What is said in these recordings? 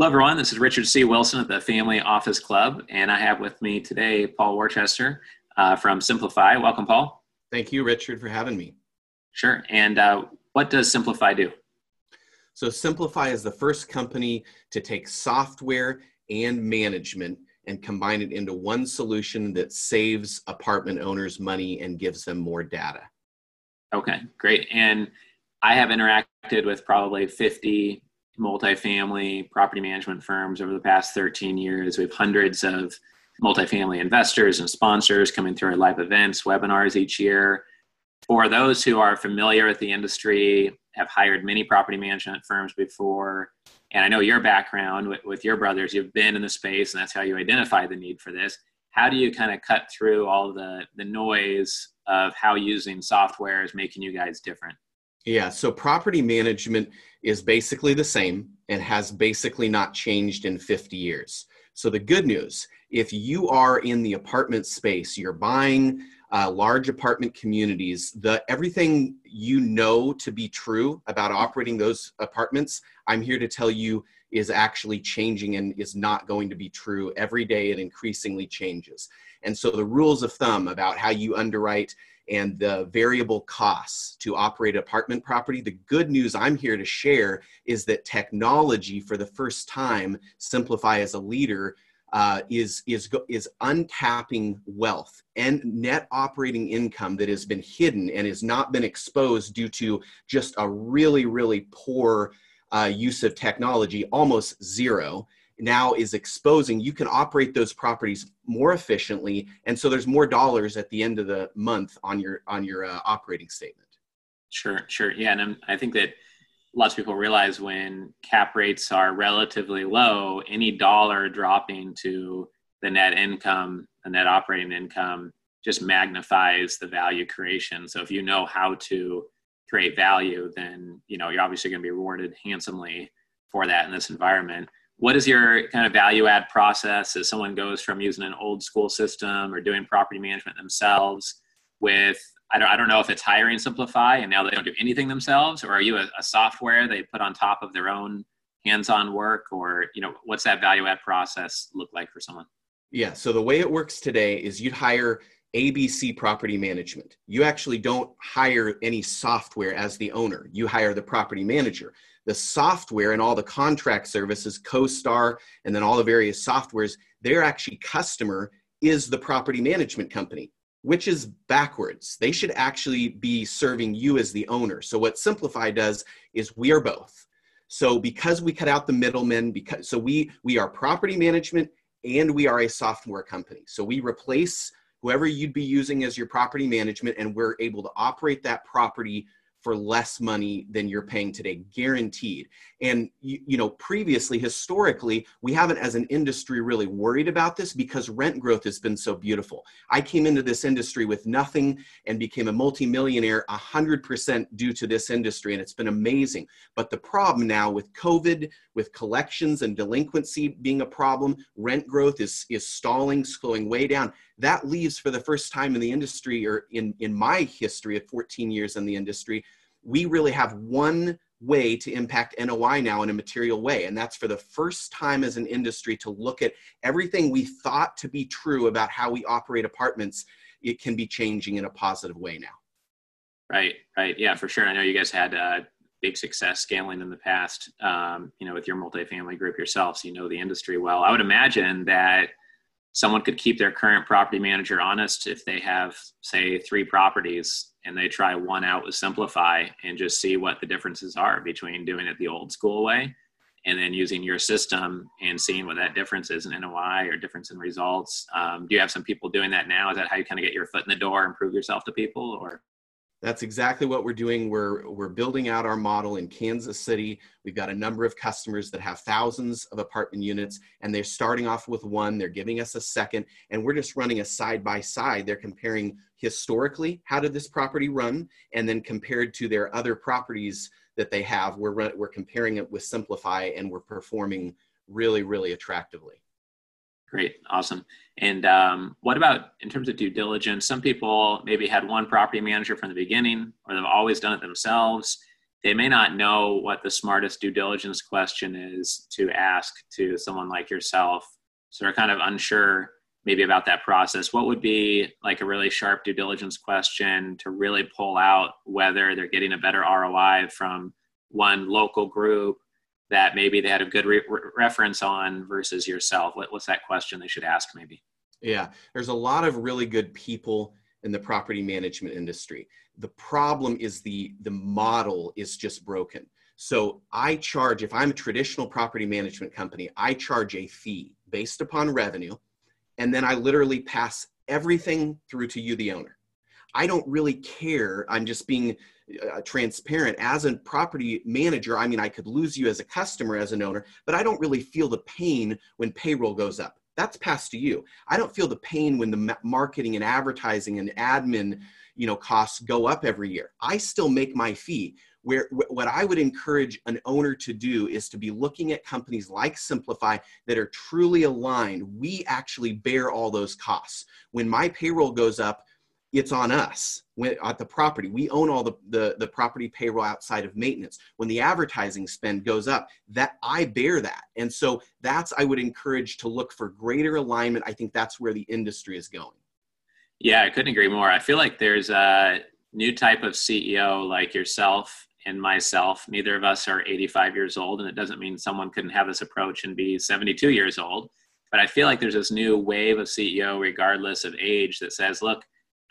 Hello, everyone. This is Richard C. Wilson at the Family Office Club, and I have with me today Paul Worcester uh, from Simplify. Welcome, Paul. Thank you, Richard, for having me. Sure. And uh, what does Simplify do? So, Simplify is the first company to take software and management and combine it into one solution that saves apartment owners money and gives them more data. Okay, great. And I have interacted with probably 50 multifamily property management firms over the past 13 years. We have hundreds of multifamily investors and sponsors coming through our live events, webinars each year. For those who are familiar with the industry, have hired many property management firms before, and I know your background with, with your brothers, you've been in the space, and that's how you identify the need for this. How do you kind of cut through all the, the noise of how using software is making you guys different? Yeah, so property management is basically the same and has basically not changed in 50 years. So the good news, if you are in the apartment space, you're buying uh, large apartment communities, the everything you know to be true about operating those apartments, I'm here to tell you is actually changing and is not going to be true every day. It increasingly changes. And so the rules of thumb about how you underwrite and the variable costs to operate apartment property. The good news I'm here to share is that technology, for the first time, Simplify as a leader, uh, is is is untapping wealth and net operating income that has been hidden and has not been exposed due to just a really really poor uh, use of technology, almost zero now is exposing you can operate those properties more efficiently. And so there's more dollars at the end of the month on your on your uh, operating statement. Sure sure. Yeah and I'm, i think that lots of people realize when cap rates are relatively low any dollar dropping to the net income the net operating income just magnifies the value creation. So if you know how to create value then you know you're obviously going to be rewarded handsomely for that in this environment what is your kind of value add process as someone goes from using an old school system or doing property management themselves with I don't, I don't know if it's hiring simplify and now they don't do anything themselves or are you a, a software they put on top of their own hands-on work or you know what's that value add process look like for someone? Yeah so the way it works today is you'd hire abc property management you actually don't hire any software as the owner you hire the property manager the software and all the contract services, CoStar, and then all the various softwares, their actually customer is the property management company, which is backwards. They should actually be serving you as the owner. So what Simplify does is we are both. So because we cut out the middlemen, because so we we are property management and we are a software company. So we replace whoever you'd be using as your property management and we're able to operate that property for less money than you're paying today guaranteed. And you, you, know previously historically we haven't as an industry really worried about this because rent growth has been so beautiful. I came into this industry with nothing and became a multimillionaire 100% due to this industry and it's been amazing. But the problem now with covid with collections and delinquency being a problem rent growth is is stalling slowing way down that leaves for the first time in the industry or in, in my history of 14 years in the industry, we really have one way to impact NOI now in a material way. And that's for the first time as an industry to look at everything we thought to be true about how we operate apartments, it can be changing in a positive way now. Right, right. Yeah, for sure. I know you guys had uh, big success scaling in the past, um, you know, with your multifamily group yourself, so you know the industry well. I would imagine that someone could keep their current property manager honest if they have say three properties and they try one out with simplify and just see what the differences are between doing it the old school way and then using your system and seeing what that difference is in NOI or difference in results. Um, do you have some people doing that now? Is that how you kind of get your foot in the door and prove yourself to people or? That's exactly what we're doing. We're, we're building out our model in Kansas City. We've got a number of customers that have thousands of apartment units, and they're starting off with one. They're giving us a second, and we're just running a side by side. They're comparing historically how did this property run, and then compared to their other properties that they have, we're, we're comparing it with Simplify, and we're performing really, really attractively. Great, awesome. And um, what about in terms of due diligence? Some people maybe had one property manager from the beginning, or they've always done it themselves. they may not know what the smartest due diligence question is to ask to someone like yourself. So they're kind of unsure maybe about that process. What would be like a really sharp due diligence question to really pull out whether they're getting a better ROI from one local group that maybe they had a good re- reference on versus yourself? What, what's that question they should ask maybe? Yeah, there's a lot of really good people in the property management industry. The problem is the the model is just broken. So I charge if I'm a traditional property management company, I charge a fee based upon revenue and then I literally pass everything through to you the owner. I don't really care. I'm just being uh, transparent as a property manager. I mean, I could lose you as a customer, as an owner, but I don't really feel the pain when payroll goes up. That's passed to you. I don't feel the pain when the marketing and advertising and admin you know costs go up every year. I still make my fee. Where what i would encourage an owner to do is to be looking at companies like simplify that are truly aligned. We actually bear all those costs. When my payroll goes up it's on us when, at the property. We own all the, the, the property payroll outside of maintenance. When the advertising spend goes up, that I bear that. And so that's, I would encourage to look for greater alignment. I think that's where the industry is going. Yeah, I couldn't agree more. I feel like there's a new type of CEO like yourself and myself. Neither of us are 85 years old, and it doesn't mean someone couldn't have this approach and be 72 years old. But I feel like there's this new wave of CEO, regardless of age, that says, look,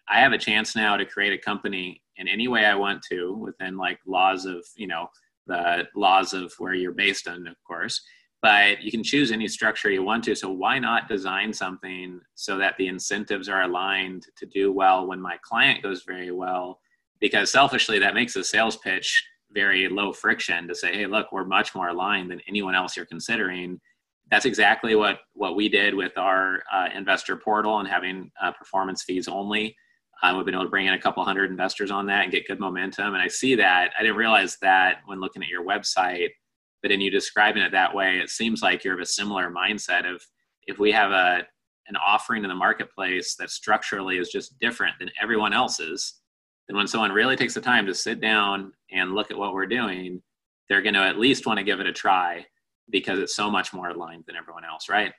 I have a chance now to create a company in any way I want to within like laws of, you know, the laws of where you're based on, of course. But you can choose any structure you want to. So why not design something so that the incentives are aligned to do well when my client goes very well? Because selfishly, that makes a sales pitch very low friction to say, hey, look, we're much more aligned than anyone else you're considering that's exactly what what we did with our uh, investor portal and having uh, performance fees only uh, we've been able to bring in a couple hundred investors on that and get good momentum. And I see that. I didn't realize that when looking at your website, but in you describing it that way, it seems like you're of a similar mindset of if we have a an offering in the marketplace that structurally is just different than everyone else's, then when someone really takes the time to sit down and look at what we're doing, they're going to at least want to give it a try because it's so much more aligned than everyone else, right?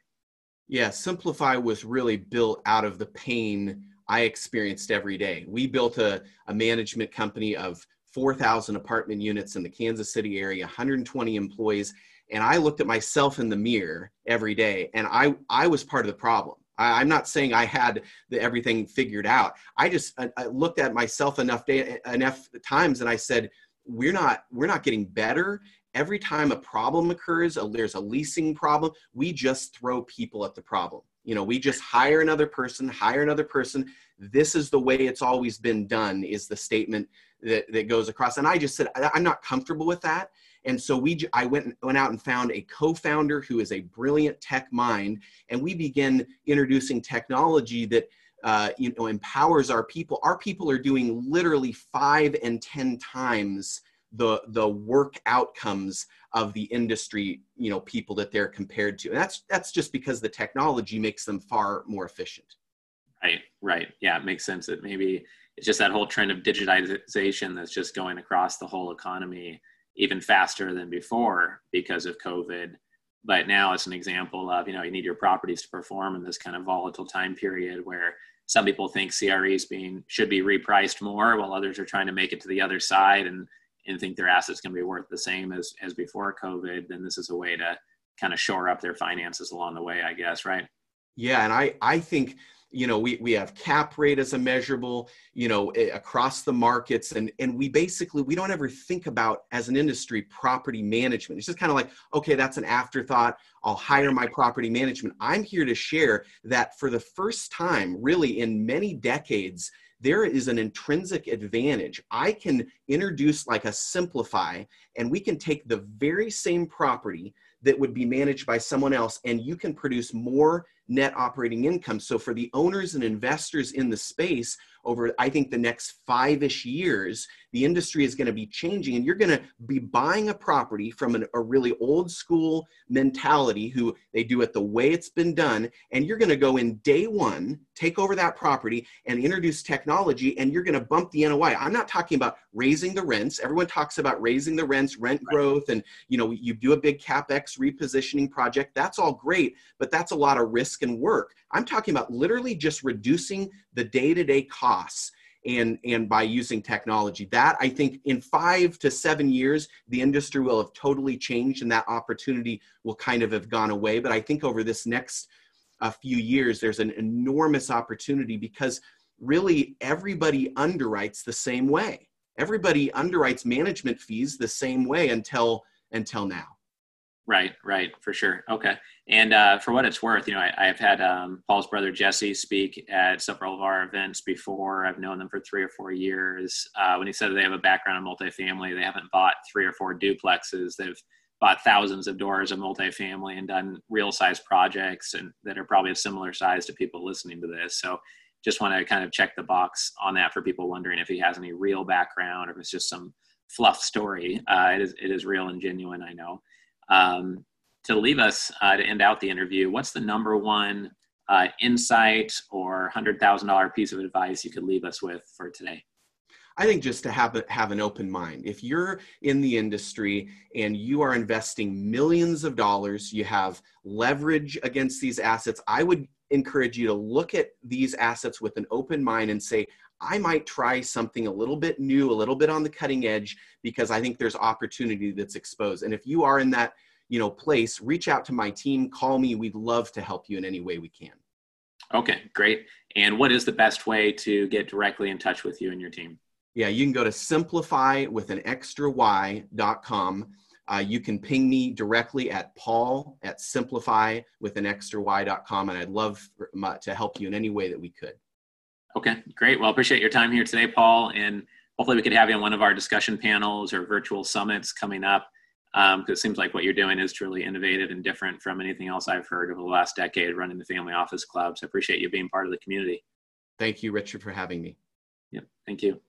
Yeah, Simplify was really built out of the pain I experienced every day. We built a, a management company of 4,000 apartment units in the Kansas City area, 120 employees. And I looked at myself in the mirror every day and I, I was part of the problem. I, am not saying I had the, everything figured out. I just I, I looked at myself enough day, enough times and I said, we're not, we're not getting better every time a problem occurs, a, there's a leasing problem, we just throw people at the problem. You know, we just hire another person, hire another person. This is the way it's always been done, is the statement that, that goes across. And I just said, I'm not comfortable with that. And so we, I went, went out and found a co-founder who is a brilliant tech mind, and we began introducing technology that uh, you know empowers our people. Our people are doing literally five and ten times the the work outcomes of the industry you know people that they're compared to. And that's that's just because the technology makes them far more efficient. Right right. Yeah it makes sense that maybe it's just that whole trend of digitization that's just going across the whole economy even faster than before because of covid. But now it's an example of you know you need your properties to perform in this kind of volatile time period where some people think CREs being should be repriced more while others are trying to make it to the other side and and think their assets can be worth the same as as before COVID, then this is a way to kind of shore up their finances along the way, I guess, right? Yeah, and I I think you know we, we have cap rate as a measurable you know across the markets and and we basically we don't ever think about as an industry property management. It's just kind of like okay that's an afterthought. I'll hire my property management. I'm here to share that for the first time really in many decades there is an intrinsic advantage. I can introduce like a simplify, and we can take the very same property that would be managed by someone else, and you can produce more net operating income. So for the owners and investors in the space over, I think the next five-ish years, the industry is going to be changing and you're going to be buying a property from an, a really old school mentality who they do it the way it's been done. And you're going to go in day one, take over that property and introduce technology and you're going to bump the NOI. I'm not talking about raising the rents. Everyone talks about raising the rents, rent right. growth, and you know, you do a big capex repositioning project. That's all great, but that's a lot of risk and work. I'm talking about literally just reducing the day-to-day costs and and by using technology. That i think in five to seven years the industry will have totally changed and that opportunity will kind of have gone away. But i think over this next uh, few years there's an enormous opportunity because really everybody underwrites the same way. Everybody underwrites management fees the same way until until now right right for sure okay and uh, for what it's worth, you know, I, have had um, Paul's brother Jesse speak at several of our events before. I've known them for three or four years. Uh, when he said they have a background in multifamily, they haven't bought three or four duplexes. They've bought thousands of doors of multifamily and done real size projects and that are probably a similar size to people listening to this. So just want to kind of check the box on that for people wondering if he has any real background or if it's just some fluff story. Uh, it is it is real and genuine. I know. Um, to leave us uh, to end out the interview, what's the number one uh, insight or $100,000 piece of advice you could leave us with for today? I think just to have a, have an open mind. If you're in the industry and you are investing millions of dollars, you have leverage against these assets. I would encourage you to look at these assets with an open mind and say, I might try something a little bit new, a little bit on the cutting edge, because I think there's opportunity that's exposed. And if you are in that you know place reach out to my team call me. We'd love to help you in any way we can. Okay great. And what is the best way to get directly in touch with you and your team? Yeah you can go to simplify with an extra y.com uh, you can ping me directly at paul at simplify with an extra y.com and i'd love to help you in any way that we could okay great well appreciate your time here today paul and hopefully we could have you on one of our discussion panels or virtual summits coming up because um, it seems like what you're doing is truly innovative and different from anything else I've heard over the last decade running the Family Office Club. So I appreciate you being part of the community. Thank you, Richard, for having me. Yep. Thank you.